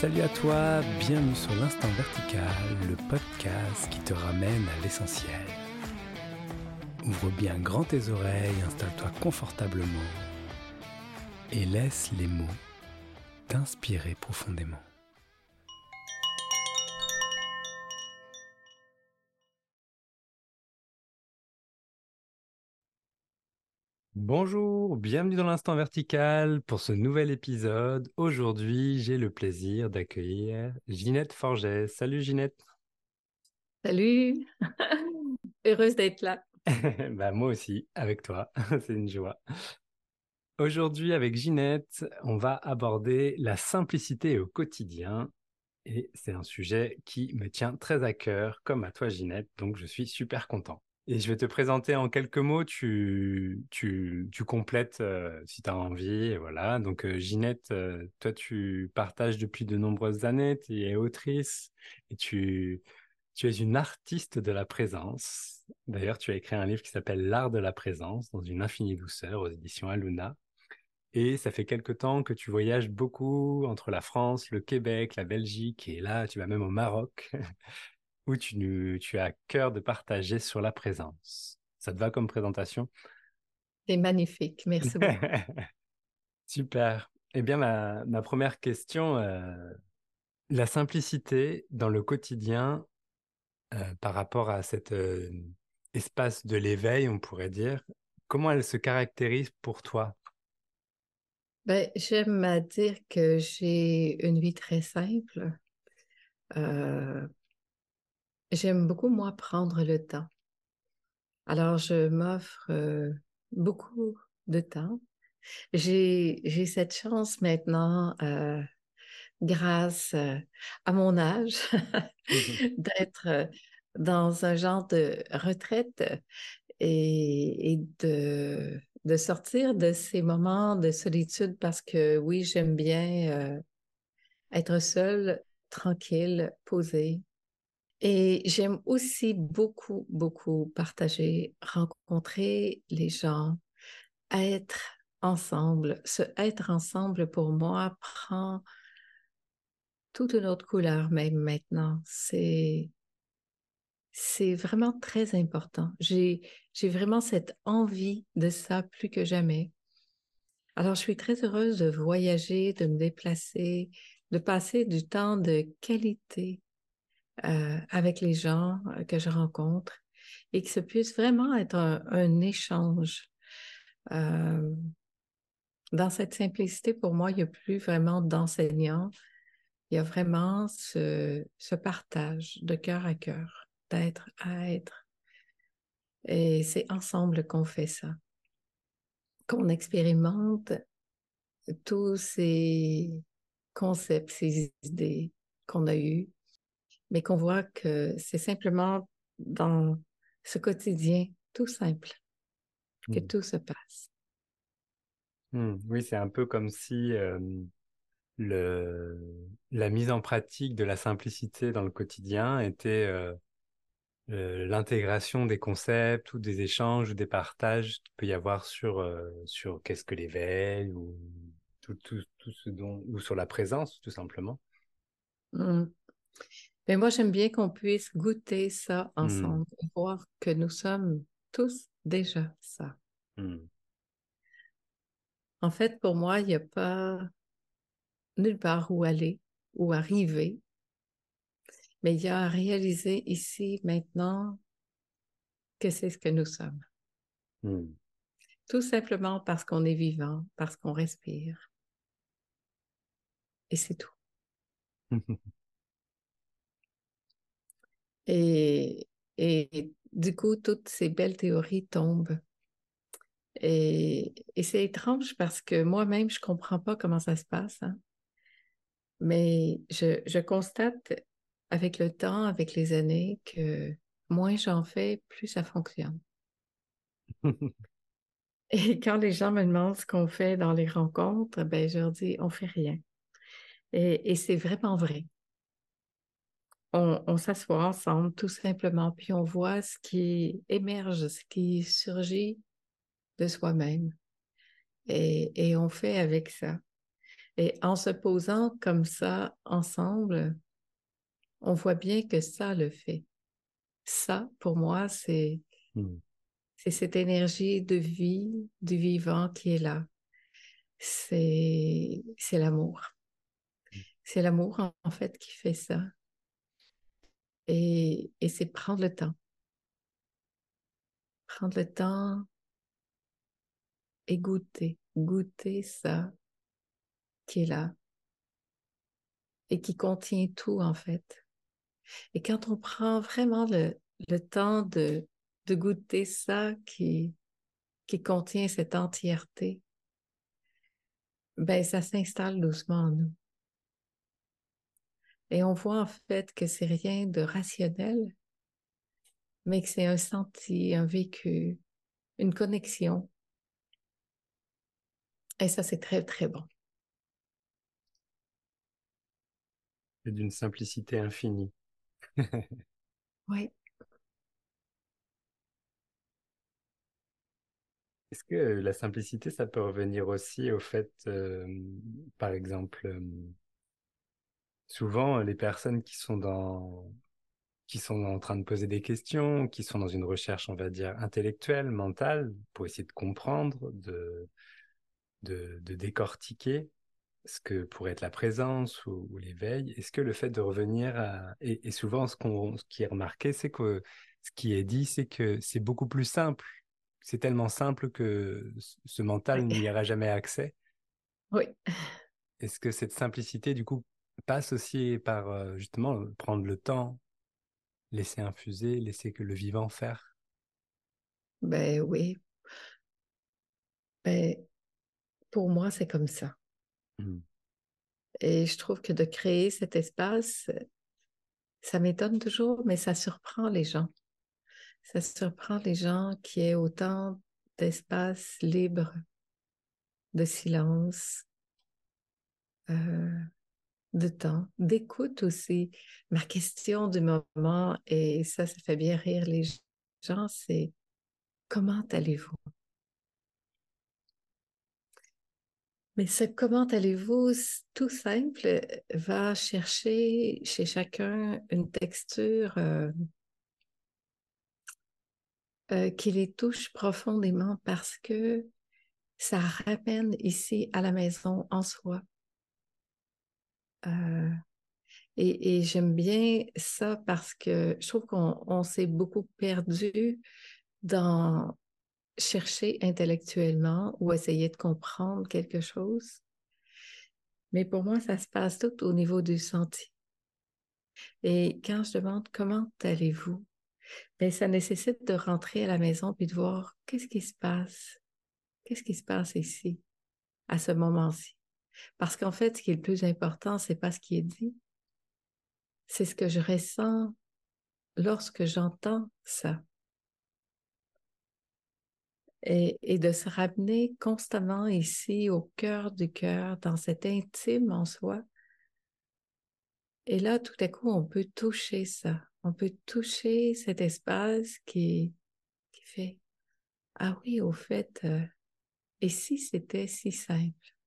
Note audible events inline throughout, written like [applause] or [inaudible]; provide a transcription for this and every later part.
Salut à toi, bienvenue sur l'Instant Vertical, le podcast qui te ramène à l'essentiel. Ouvre bien grand tes oreilles, installe-toi confortablement et laisse les mots t'inspirer profondément. Bonjour, bienvenue dans l'instant vertical pour ce nouvel épisode. Aujourd'hui, j'ai le plaisir d'accueillir Ginette Forget. Salut Ginette. Salut, [laughs] heureuse d'être là. [laughs] bah, moi aussi, avec toi, [laughs] c'est une joie. Aujourd'hui, avec Ginette, on va aborder la simplicité au quotidien. Et c'est un sujet qui me tient très à cœur, comme à toi Ginette, donc je suis super content. Et je vais te présenter en quelques mots, tu, tu, tu complètes si tu as envie. voilà. Donc, Ginette, toi, tu partages depuis de nombreuses années, tu es autrice et tu, tu es une artiste de la présence. D'ailleurs, tu as écrit un livre qui s'appelle L'art de la présence dans une infinie douceur aux éditions Aluna. Et ça fait quelque temps que tu voyages beaucoup entre la France, le Québec, la Belgique, et là, tu vas même au Maroc. [laughs] où tu, tu as cœur de partager sur la présence. Ça te va comme présentation? C'est magnifique, merci beaucoup. [laughs] Super. Eh bien, ma, ma première question, euh, la simplicité dans le quotidien euh, par rapport à cet euh, espace de l'éveil, on pourrait dire, comment elle se caractérise pour toi? Ben, J'aime à dire que j'ai une vie très simple. J'aime beaucoup, moi, prendre le temps. Alors, je m'offre euh, beaucoup de temps. J'ai, cette chance maintenant, euh, grâce euh, à mon âge, [laughs] d'être dans un genre de retraite et, et de, de sortir de ces moments de solitude parce que oui, j'aime bien être seule, tranquille, posée, et j'aime aussi beaucoup, beaucoup partager, rencontrer les gens, être ensemble. Ce être ensemble, pour moi, prend toute une autre couleur même maintenant. C'est, c'est vraiment très important. J'ai, j'ai vraiment cette envie de ça plus que jamais. Alors, je suis très heureuse de voyager, de me déplacer, de passer du temps de qualité euh, avec les gens euh, que je rencontre et que ce puisse vraiment être un, échange. Euh, dans cette simplicité, pour moi, il n'y a plus vraiment d'enseignant. Il y a vraiment ce, ce partage de cœur à cœur, d'être à être. Et c'est ensemble qu'on fait ça, qu'on expérimente tous ces concepts, ces idées qu'on a eues mais qu'on voit que c'est simplement dans ce quotidien tout simple que mmh. tout se passe. Mmh. Oui, c'est un peu comme si le, la mise en pratique de la simplicité dans le quotidien était euh, l'intégration des concepts ou des échanges ou des partages qu'il peut y avoir sur, sur qu'est-ce que l'éveil ou tout, tout, tout, ce dont, ou sur la présence tout simplement. Mmh. Mais moi, j'aime bien qu'on puisse goûter ça Mmh. ensemble et voir que nous sommes tous déjà ça. Mmh. En fait, pour moi, il n'y a pas nulle part où aller, où arriver, mais il y a à réaliser ici, maintenant, que c'est ce que nous sommes. Mmh. Tout simplement parce qu'on est vivant, parce qu'on respire. Et c'est tout. [laughs] Et, et du coup, toutes ces belles théories tombent. Et, et c'est étrange parce que moi-même, je ne comprends pas comment ça se passe. Hein. Mais je, je, constate avec le temps, avec les années, que moins j'en fais, plus ça fonctionne. [laughs] et quand les gens me demandent ce qu'on fait dans les rencontres, ben, je leur dis, on fait rien. Et, et c'est vraiment vrai on, s'assoit ensemble tout simplement, puis on voit ce qui émerge, ce qui surgit de soi-même. Et, on fait avec ça. Et en se posant comme ça ensemble, on voit bien que ça le fait. Ça, pour moi, c'est Hmm. c'est cette énergie de vie, du vivant qui est là. C'est l'amour. C'est l'amour, en fait, qui fait ça. Et, c'est prendre le temps. Prendre le temps et goûter, goûter ça qui est là et qui contient tout, en fait. Et quand on prend vraiment le, temps de, de goûter ça qui, qui contient cette entièreté, ben ça s'installe doucement en nous. Et on voit en fait que c'est rien de rationnel, mais que c'est un senti, un vécu, une connexion. Et ça, c'est très, très bon. Et d'une simplicité infinie. [laughs] Oui. Est-ce que la simplicité, ça peut revenir aussi au fait, euh, par exemple, euh, souvent les personnes qui sont dans, qui sont en train de poser des questions, qui sont dans une recherche, on va dire, intellectuelle, mentale, pour essayer de comprendre, de, de, de décortiquer ce que pourrait être la présence ou, ou l'éveil. Est-ce que le fait de revenir à... Et, et souvent, ce, qu'on, ce qui est remarqué, c'est que ce qui est dit, c'est que c'est beaucoup plus simple. C'est tellement simple que ce mental n'y aura jamais accès. [laughs] Oui. Est-ce que cette simplicité, du coup, passe aussi par euh, justement prendre le temps, laisser infuser, laisser que le vivant faire Ben oui. Ben, pour moi, c'est comme ça. Hmm. Et je trouve que de créer cet espace, ça m'étonne toujours, mais ça surprend les gens. Ça surprend les gens qui aient autant d'espace libre, de silence, euh, de temps, d'écoute aussi. Ma question du moment, et ça, ça fait bien rire les gens, c'est comment allez-vous? Mais ce comment allez-vous, tout simple, va chercher chez chacun une texture euh, euh, qui les touche profondément parce que ça ramène ici à la maison en soi. Euh, et j'aime bien ça parce que je trouve qu'on on s'est beaucoup perdu dans chercher intellectuellement ou essayer de comprendre quelque chose. Mais pour moi, ça se passe tout au niveau du senti. Et quand je demande comment allez-vous, ben, ça nécessite de rentrer à la maison puis de voir qu'est-ce qui se passe, qu'est-ce qui se passe ici, à ce moment-ci. Parce qu'en fait, ce qui est le plus important, c'est pas ce qui est dit, c'est ce que je ressens lorsque j'entends ça. Et, et de se ramener constamment ici au cœur du cœur, dans cet intime en soi. Et là, tout à coup, on peut toucher ça. On peut toucher cet espace qui, qui fait Ah oui, au fait, euh, et si c'était si simple?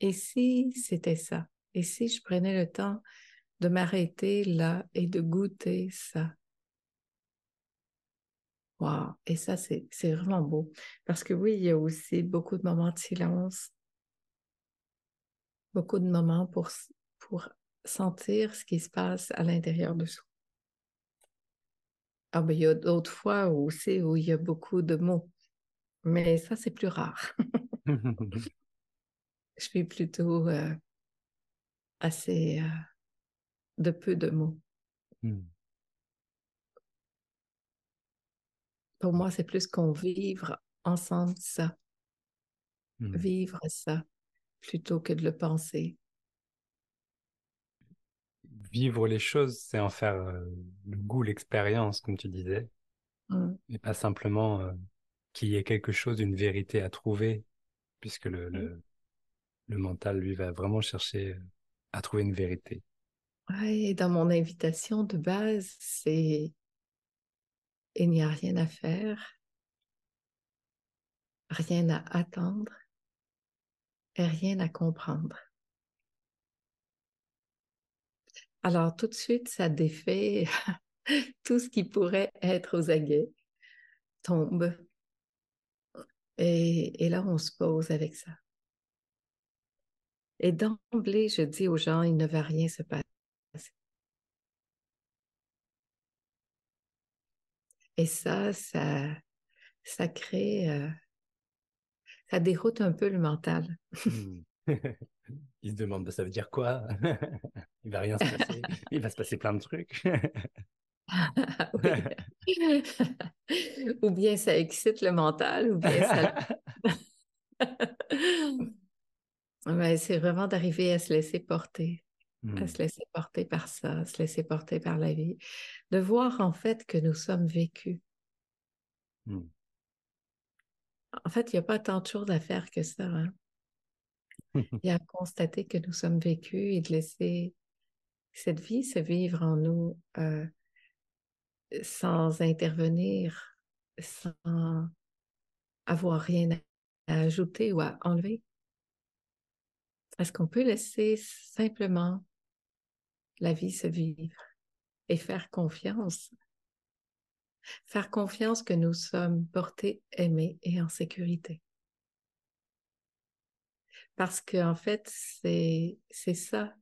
Et si c'était ça? Et si je prenais le temps de m'arrêter là et de goûter ça? Wow! Et ça, c'est vraiment beau. Parce que oui, il y a aussi beaucoup de moments de silence, beaucoup de moments pour, pour sentir ce qui se passe à l'intérieur de soi. Ah ben, il y a d'autres fois aussi où il y a beaucoup de mots, mais ça, c'est plus rare. [laughs] Je suis plutôt euh, assez euh, de peu de mots. Hmm. Pour moi, c'est plus qu'on vivre ensemble ça, Hmm. vivre ça, plutôt que de le penser. Vivre les choses, c'est en faire euh, le goût, l'expérience, comme tu disais, Mm. et pas simplement qu'il y ait quelque chose, une vérité à trouver, puisque le, le, le mental, lui, va vraiment chercher euh, à trouver une vérité. Et dans mon invitation de base, c'est il n'y a rien à faire, rien à attendre, et rien à comprendre. Alors tout de suite, ça défait [laughs] tout ce qui pourrait être aux aguets, tombe. Et, et là, on se pose avec ça. Et d'emblée, je dis aux gens, il ne va rien se passer. Et ça, ça, ça crée, euh, ça déroute un peu le mental. Hmm. [laughs] [laughs] Il se demande, bah, ça veut dire quoi? [laughs] Il va rien se passer. Il va se passer plein de trucs. ou bien ça excite le mental, ou bien ça. C'est vraiment d'arriver à se laisser porter, à hmm. se laisser porter par ça, à se laisser porter par la vie, de voir en fait que nous sommes vécus. Hmm. En fait, il n'y a pas tant de choses à faire que ça. Hein. [laughs] il y a à constater que nous sommes vécus et de laisser cette vie se vivre en nous euh, sans intervenir, sans avoir rien à ajouter ou à enlever. Est-ce qu'on peut laisser simplement la vie se vivre et faire confiance? Faire confiance que nous sommes portés, aimés et en sécurité. Parce qu'en en fait, c'est, ça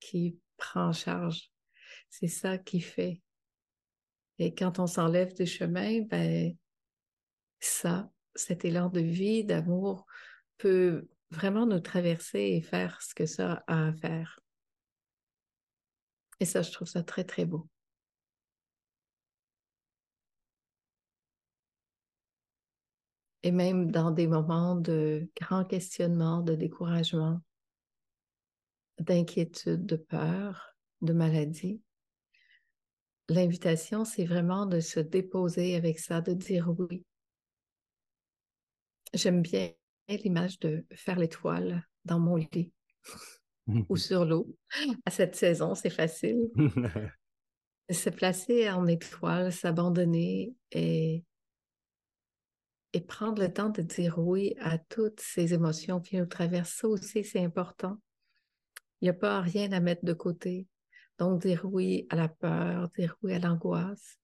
qui prend en charge. C'est ça qui fait. Et quand on s'enlève du chemin, ben, ça, cet élan de vie, d'amour, peut vraiment nous traverser et faire ce que ça a à faire. Et ça, je trouve ça très, très beau. Et même dans des moments de grand questionnement, de découragement, d'inquiétude, de peur, de maladie, l'invitation, c'est vraiment de se déposer avec ça, de dire oui. J'aime bien l'image de faire l'étoile dans mon lit [laughs] ou sur l'eau. À cette saison, c'est facile. [laughs] se placer en étoile, s'abandonner et, et prendre le temps de dire oui à toutes ces émotions qui nous traversent. Ça aussi, c'est important. Il n'y a pas rien à mettre de côté. Donc, dire oui à la peur, dire oui à l'angoisse,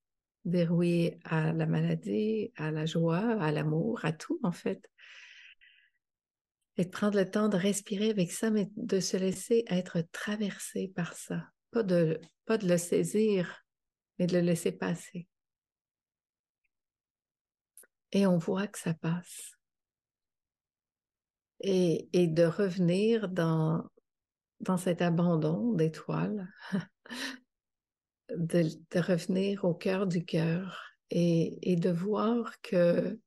dire oui à la maladie, à la joie, à l'amour, à tout, en fait et de prendre le temps de respirer avec ça, mais de se laisser être traversé par ça. Pas de, pas de le saisir, mais de le laisser passer. Et on voit que ça passe. Et, et de revenir dans, dans cet abandon d'étoiles, [laughs] de, de, revenir au cœur du cœur et, et de voir que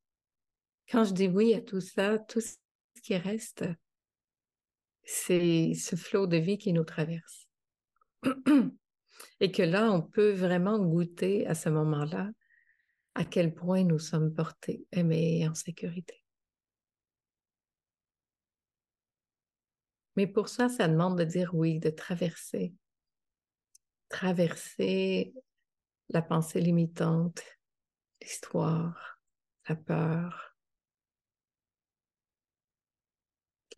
quand je dis oui à tout ça, tout qui reste, c'est ce flot de vie qui nous traverse. [clears throat] Et que là, on peut vraiment goûter à ce moment-là à quel point nous sommes portés, aimés et en sécurité. Mais pour ça, ça demande de dire oui, de traverser. Traverser la pensée limitante, l'histoire, la peur,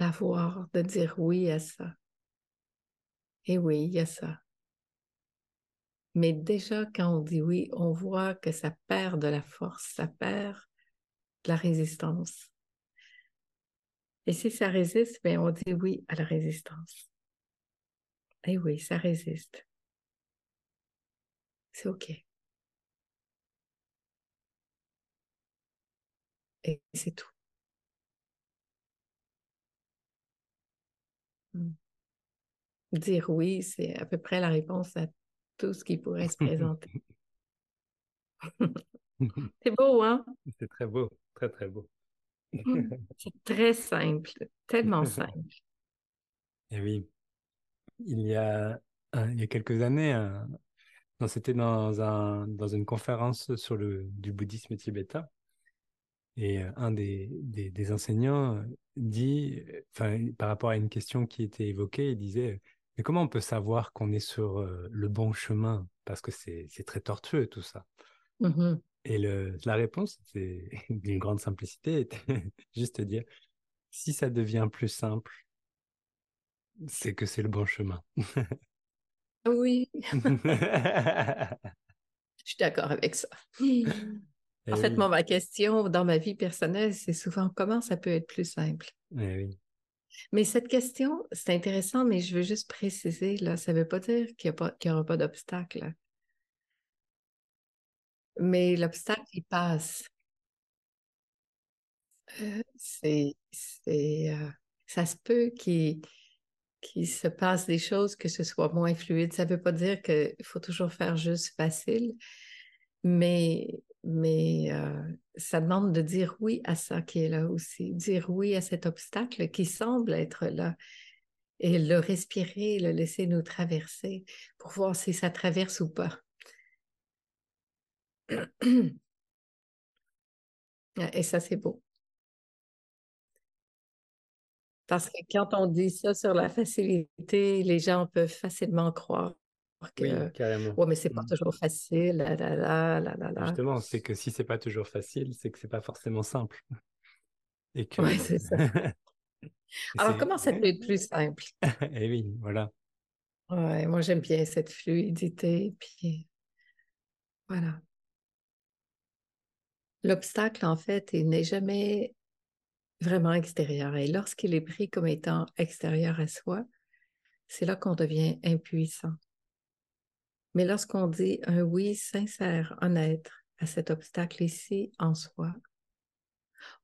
l'avoir, de dire oui à ça. Et oui, il y a ça. Mais déjà, quand on dit oui, on voit que ça perd de la force, ça perd de la résistance. Et si ça résiste, bien, on dit oui à la résistance. Et oui, ça résiste. C'est OK. Et c'est tout. Dire oui, c'est à peu près la réponse à tout ce qui pourrait se présenter. [laughs] c'est beau, hein? C'est très beau, très, très beau. Mmh. c'est très simple, tellement [laughs] simple. Et oui, il y a, il y a quelques années, c'était dans, un, dans une conférence sur le, du bouddhisme tibétain. Et un des, des, enseignants dit, enfin, par rapport à une question qui était évoquée, il disait, mais comment on peut savoir qu'on est sur le bon chemin? Parce que c'est très tortueux tout ça. Mmh Et le, la réponse, c'est [laughs] d'une grande simplicité, était [laughs] juste dire, si ça devient plus simple, c'est que c'est le bon chemin. Oui. [laughs] Je suis d'accord avec ça. En fait, moi, ma question dans ma vie personnelle, c'est souvent comment ça peut être plus simple? Eh oui. Mais cette question, c'est intéressant, mais je veux juste préciser, là, ça ne veut pas dire qu'il n'y aura pas d'obstacle. Mais l'obstacle, il passe. Euh, c'est, euh, ça se peut qu'il, qu'il se passe des choses, que ce soit moins fluide. Ça ne veut pas dire qu'il faut toujours faire juste facile, mais, mais euh, ça demande de dire oui à ça qui est là aussi, dire oui à cet obstacle qui semble être là et le respirer, le laisser nous traverser pour voir si ça traverse ou pas. [clears throat] Et ça, c'est beau. Parce que quand on dit ça sur la facilité, les gens peuvent facilement croire que oui, carrément. Ouais, mais c'est pas mmh. toujours facile. Là, là, là, Justement, c'est que si c'est pas toujours facile, c'est que c'est pas forcément simple. [laughs] Et que... Oui, c'est ça. [laughs] Alors, comment ça peut être plus simple? [laughs] Eh oui, voilà. Ouais, moi j'aime bien cette fluidité, puis voilà. L'obstacle, en fait, il n'est jamais vraiment extérieur. Et lorsqu'il est pris comme étant extérieur à soi, c'est là qu'on devient impuissant. Mais lorsqu'on dit un oui sincère, honnête à cet obstacle ici en soi,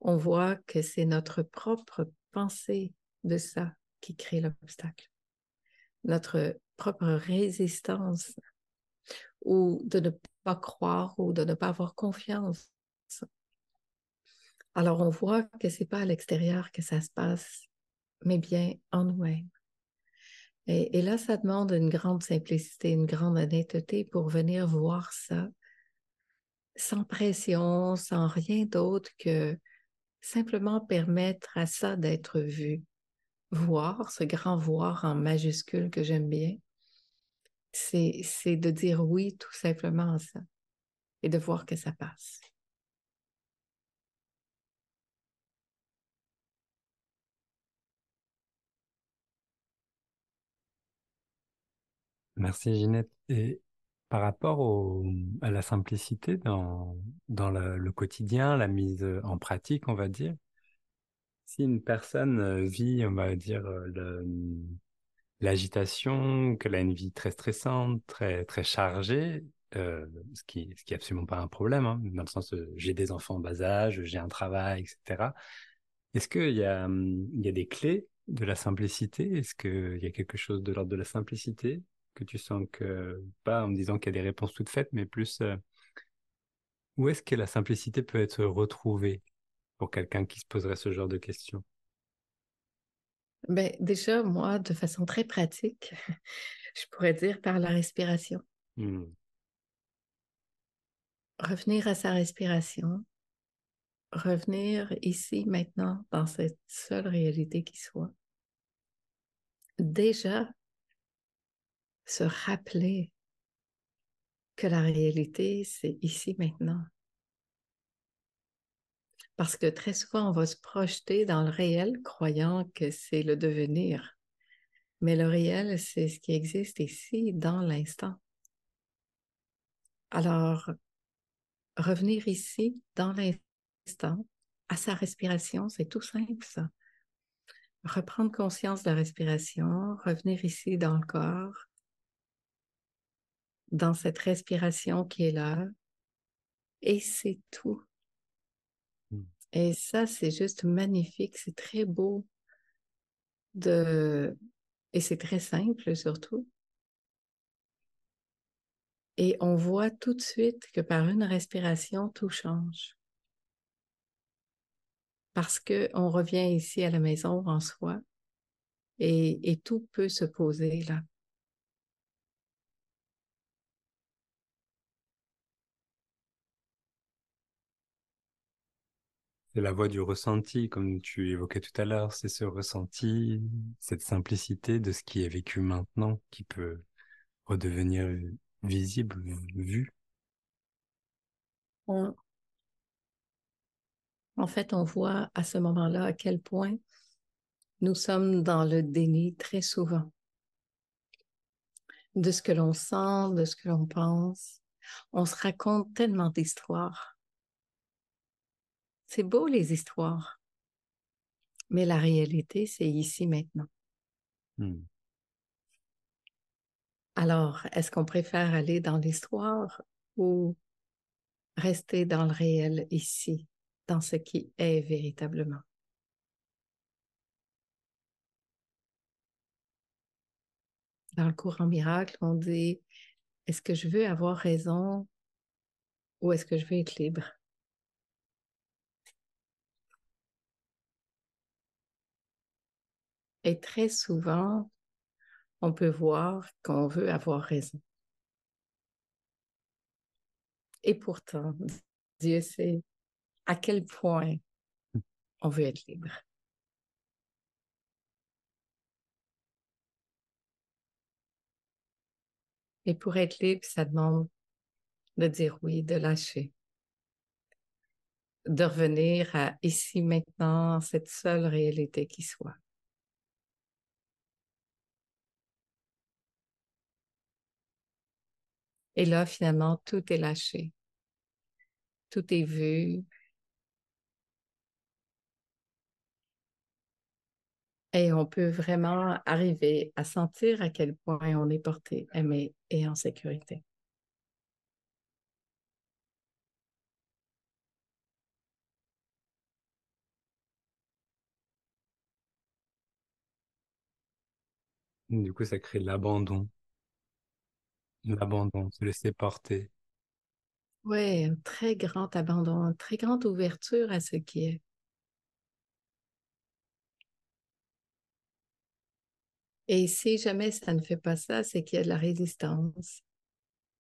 on voit que c'est notre propre pensée de ça qui crée l'obstacle. Notre propre résistance ou de ne pas croire ou de ne pas avoir confiance alors, on voit que ce n'est pas à l'extérieur que ça se passe, mais bien en nous-mêmes. Et, là, ça demande une grande simplicité, une grande honnêteté pour venir voir ça sans pression, sans rien d'autre que simplement permettre à ça d'être vu. Voir, ce grand voir en majuscule que j'aime bien, c'est de dire oui tout simplement à ça et de voir que ça passe. Merci Ginette. Et par rapport à la simplicité dans, le, quotidien, la mise en pratique, on va dire, si une personne euh, vit, on va dire, euh, l'agitation, qu'elle a une vie très stressante, très, très chargée, euh, ce qui ce absolument pas un problème, hein, dans le sens j'ai des enfants en bas âge, j'ai un travail, etc. Est-ce qu'il y a des clés de la simplicité? Est-ce qu'il y a quelque chose de l'ordre de la simplicité? Que tu sens que, pas en me disant qu'il y a des réponses toutes faites, mais plus euh, où est-ce que la simplicité peut être retrouvée pour quelqu'un qui se poserait ce genre de questions? Ben, Déjà, moi, de façon très pratique, [laughs] je pourrais dire par la respiration. Mmh. Revenir à sa respiration, revenir ici, maintenant, dans cette seule réalité qui soit. Déjà, se rappeler que la réalité, c'est ici maintenant. Parce que très souvent, on va se projeter dans le réel croyant que c'est le devenir. Mais le réel, c'est ce qui existe ici, dans l'instant. Alors, revenir ici, dans l'instant, à sa respiration, c'est tout simple ça. Reprendre conscience de la respiration, revenir ici dans le corps, dans cette respiration qui est là. Et c'est tout. Mmh. Et ça, c'est juste magnifique, c'est très beau de... Et c'est très simple surtout. Et on voit tout de suite que par une respiration, tout change. Parce qu'on revient ici à la maison en soi et, et tout peut se poser là. La voie du ressenti, comme tu évoquais tout à l'heure. C'est ce ressenti, cette simplicité de ce qui est vécu maintenant qui peut redevenir visible, vu. En fait, on voit à ce moment-là à quel point nous sommes dans le déni très souvent de ce que l'on sent, de ce que l'on pense. On se raconte tellement d'histoires. C'est beau les histoires, mais la réalité, c'est ici maintenant. Hmm. Alors, est-ce qu'on préfère aller dans l'histoire ou rester dans le réel ici, dans ce qui est véritablement? Dans le courant miracle, on dit, est-ce que je veux avoir raison ou est-ce que je veux être libre? Et très souvent, on peut voir qu'on veut avoir raison. Et pourtant, Dieu sait à quel point on veut être libre. Et pour être libre, ça demande de dire oui, de lâcher, de revenir à ici maintenant, cette seule réalité qui soit. Et là, finalement, tout est lâché. Tout est vu. Et on peut vraiment arriver à sentir à quel point on est porté, aimé et en sécurité. Du coup, ça crée l'abandon. L'abandon, se laisser porter. Oui, un très grand abandon, une très grande ouverture à ce qui est. Et si jamais ça ne fait pas ça, c'est qu'il y a de la résistance.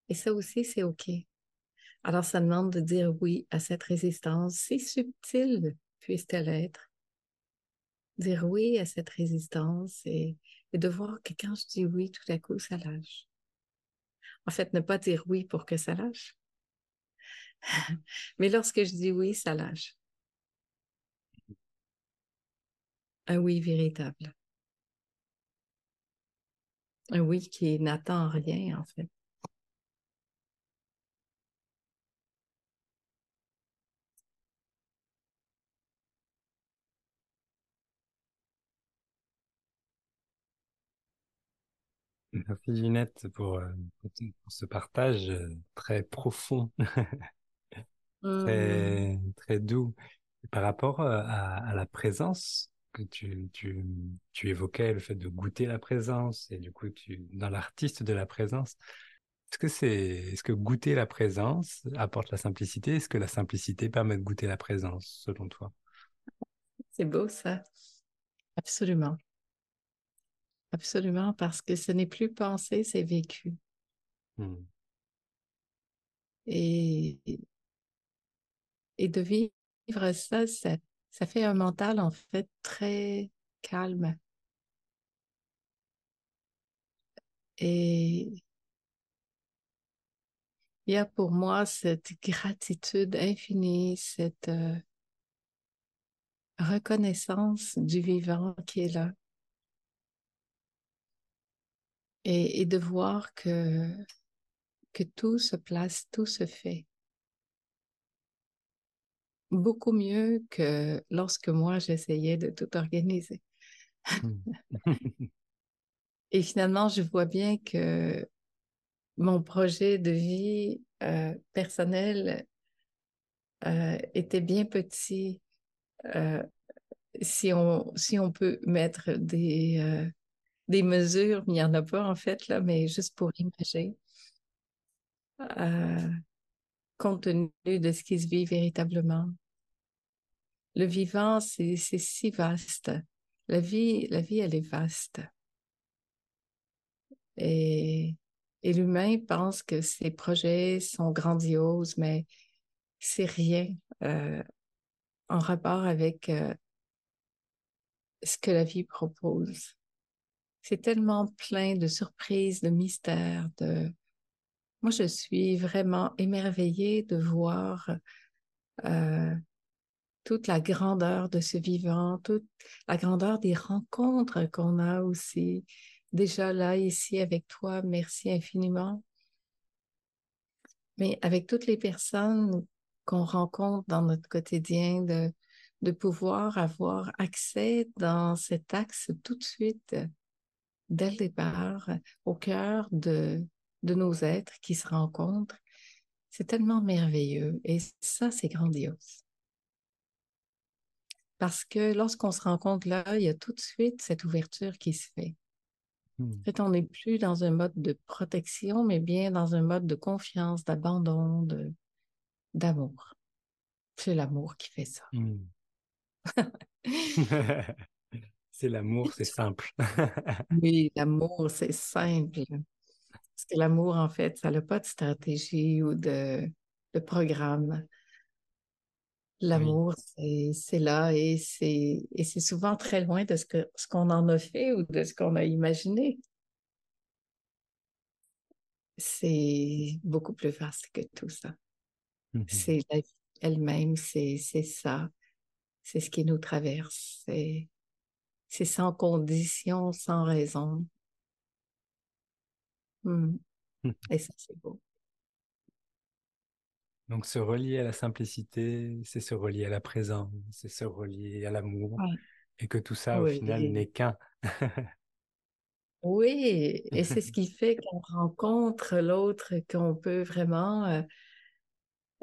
Et ça aussi, c'est OK. Alors, ça demande de dire oui à cette résistance, si subtile puisse-t-elle être. Dire oui à cette résistance et, et de voir que quand je dis oui, tout à coup, ça lâche. En fait, ne pas dire oui pour que ça lâche. [laughs] Mais lorsque je dis oui, ça lâche. Un oui véritable. Un oui qui n'attend rien, en fait. Merci Ginette pour, euh, ce partage euh, très profond, [laughs] très, mmh. très doux. par rapport euh, à, la présence que tu, tu, tu, évoquais, le fait de goûter la présence, et du coup, tu, dans l'artiste de la présence, est-ce que c'est, est-ce que goûter la présence apporte la simplicité? Est-ce que la simplicité permet de goûter la présence, selon toi? C'est beau ça. Absolument. Absolument, parce que ce n'est plus pensé, c'est vécu. Hmm. Et, et de vivre ça, ça, ça fait un mental en fait très calme. Et il y a pour moi cette gratitude infinie, cette euh, reconnaissance du vivant qui est là. Et, de voir que, que tout se place, tout se fait. Beaucoup mieux que lorsque moi j'essayais de tout organiser. Hmm. [laughs] et finalement, je vois bien que mon projet de vie euh, personnel euh, était bien petit. Euh, si, on, si on peut mettre des, des mesures, mais il n'y en a pas en fait, là, mais juste pour imaginer, euh, compte tenu de ce qui se vit véritablement. Le vivant, c'est si vaste. La vie, la vie, elle est vaste. Et, et l'humain pense que ses projets sont grandioses, mais c'est rien euh, en rapport avec euh, ce que la vie propose c'est tellement plein de surprises, de mystères, de... Moi, je suis vraiment émerveillée de voir toute la grandeur de ce vivant, toute la grandeur des rencontres qu'on a aussi déjà là, ici avec toi. Merci infiniment. Mais avec toutes les personnes qu'on rencontre dans notre quotidien, de, de pouvoir avoir accès dans cet axe tout de suite, dès le départ, au cœur de, de nos êtres qui se rencontrent, c'est tellement merveilleux et ça, c'est grandiose. Parce que lorsqu'on se rencontre là, il y a tout de suite cette ouverture qui se fait. Hmm. En fait, on n'est plus dans un mode de protection, mais bien dans un mode de confiance, d'abandon, d'amour. C'est l'amour qui fait ça. Hmm. [laughs] [laughs] c'est l'amour, c'est simple. [laughs] oui, l'amour, c'est simple. Parce que l'amour, en fait, ça n'a pas de stratégie ou de, programme. L'amour, c'est là et c'est souvent très loin de ce qu'on ce qu'on en a fait ou de ce qu'on a imaginé. C'est beaucoup plus vaste que tout ça. Mmh c'est la vie elle-même, c'est ça. C'est ce qui nous traverse. C'est sans condition, sans raison. Mmh. [laughs] Et ça, c'est beau. Donc, se relier à la simplicité, c'est se relier à la présence, c'est se relier à l'amour, et que tout ça, au final, n'est qu'un. oui, et c'est ce [laughs] qui fait qu'on rencontre l'autre, qu'on peut vraiment euh,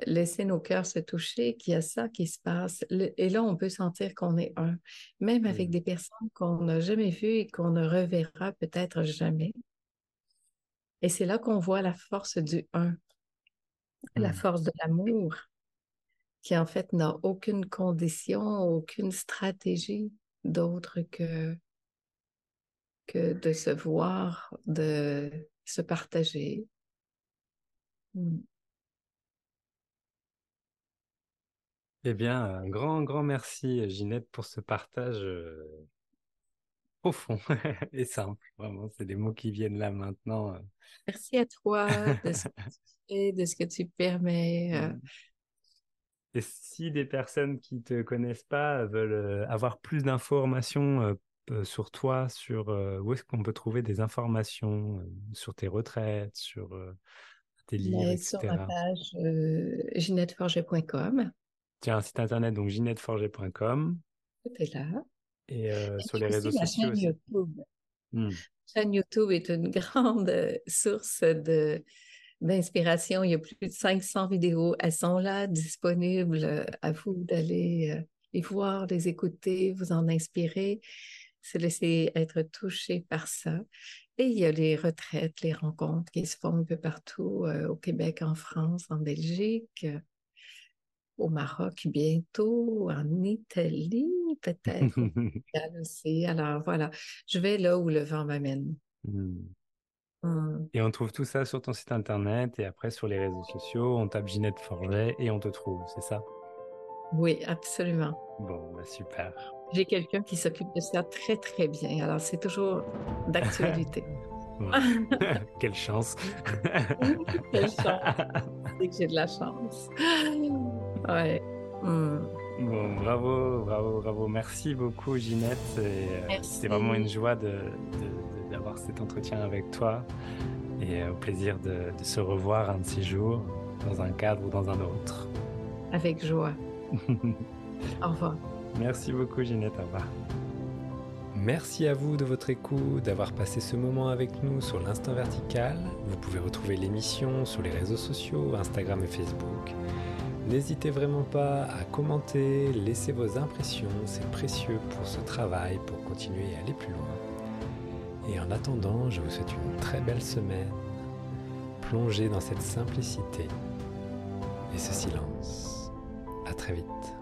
laisser nos cœurs se toucher, qu'il y a ça qui se passe. et là, on peut sentir qu'on est un, même avec des personnes qu'on n'a jamais vues et qu'on ne reverra peut-être jamais. Et c'est là qu'on voit la force du un, la mmh. force de l'amour, qui en fait n'a aucune condition, aucune stratégie d'autre que, que de se voir, de se partager. Mmh. Eh bien, un grand, grand merci, Ginette, pour ce partage euh, profond [laughs] et simple. Vraiment, c'est des mots qui viennent là maintenant. Euh. Merci à toi de ce que tu [laughs] fais, de ce que tu permets. Euh. Mmh. Et si des personnes qui te connaissent pas veulent euh, avoir plus d'informations sur toi, sur où est-ce qu'on peut trouver des informations sur tes retraites, sur tes livres, etc. Sur ma page ginetteforger.com. Tu as un site internet, donc ginetteforger.com. Tout est là. Et, sur les réseaux sociaux aussi. YouTube. La chaîne YouTube est une [laughs] grande source de, d'inspiration. Il y a plus de 500 vidéos. Elles sont là, disponibles à vous d'aller les voir, les écouter, vous en inspirer, se laisser être touché par ça. Et il y a les retraites, les rencontres qui se font un peu partout, au Québec, en France, en Belgique, au Maroc bientôt, en Italie peut-être [laughs] aussi. Alors voilà, je vais là où le vent m'amène. Hmm. Hmm. Et on trouve tout ça sur ton site internet et après sur les réseaux sociaux, on tape Ginette Forget et on te trouve, c'est ça? Oui, absolument. Bon, bah super. J'ai quelqu'un qui s'occupe de ça très très bien, alors c'est toujours d'actualité. [laughs] [laughs] Quelle chance. Quelle chance. C'est que j'ai de la chance. Ouais. Hmm. Bon, bravo, bravo, bravo. Merci beaucoup, Ginette. Euh, c'est vraiment une joie d'avoir cet entretien avec toi et euh, au plaisir de, de, se revoir un de ces jours dans un cadre ou dans un autre. Avec joie. [laughs] au revoir. Merci beaucoup, Ginette. Au revoir. Merci à vous de votre écoute, d'avoir passé ce moment avec nous sur l'Instant Vertical. Vous pouvez retrouver l'émission sur les réseaux sociaux, Instagram et Facebook. N'hésitez vraiment pas à commenter, laisser vos impressions, c'est précieux pour ce travail, pour continuer à aller plus loin. Et en attendant, je vous souhaite une très belle semaine, plongée dans cette simplicité et ce silence. À très vite.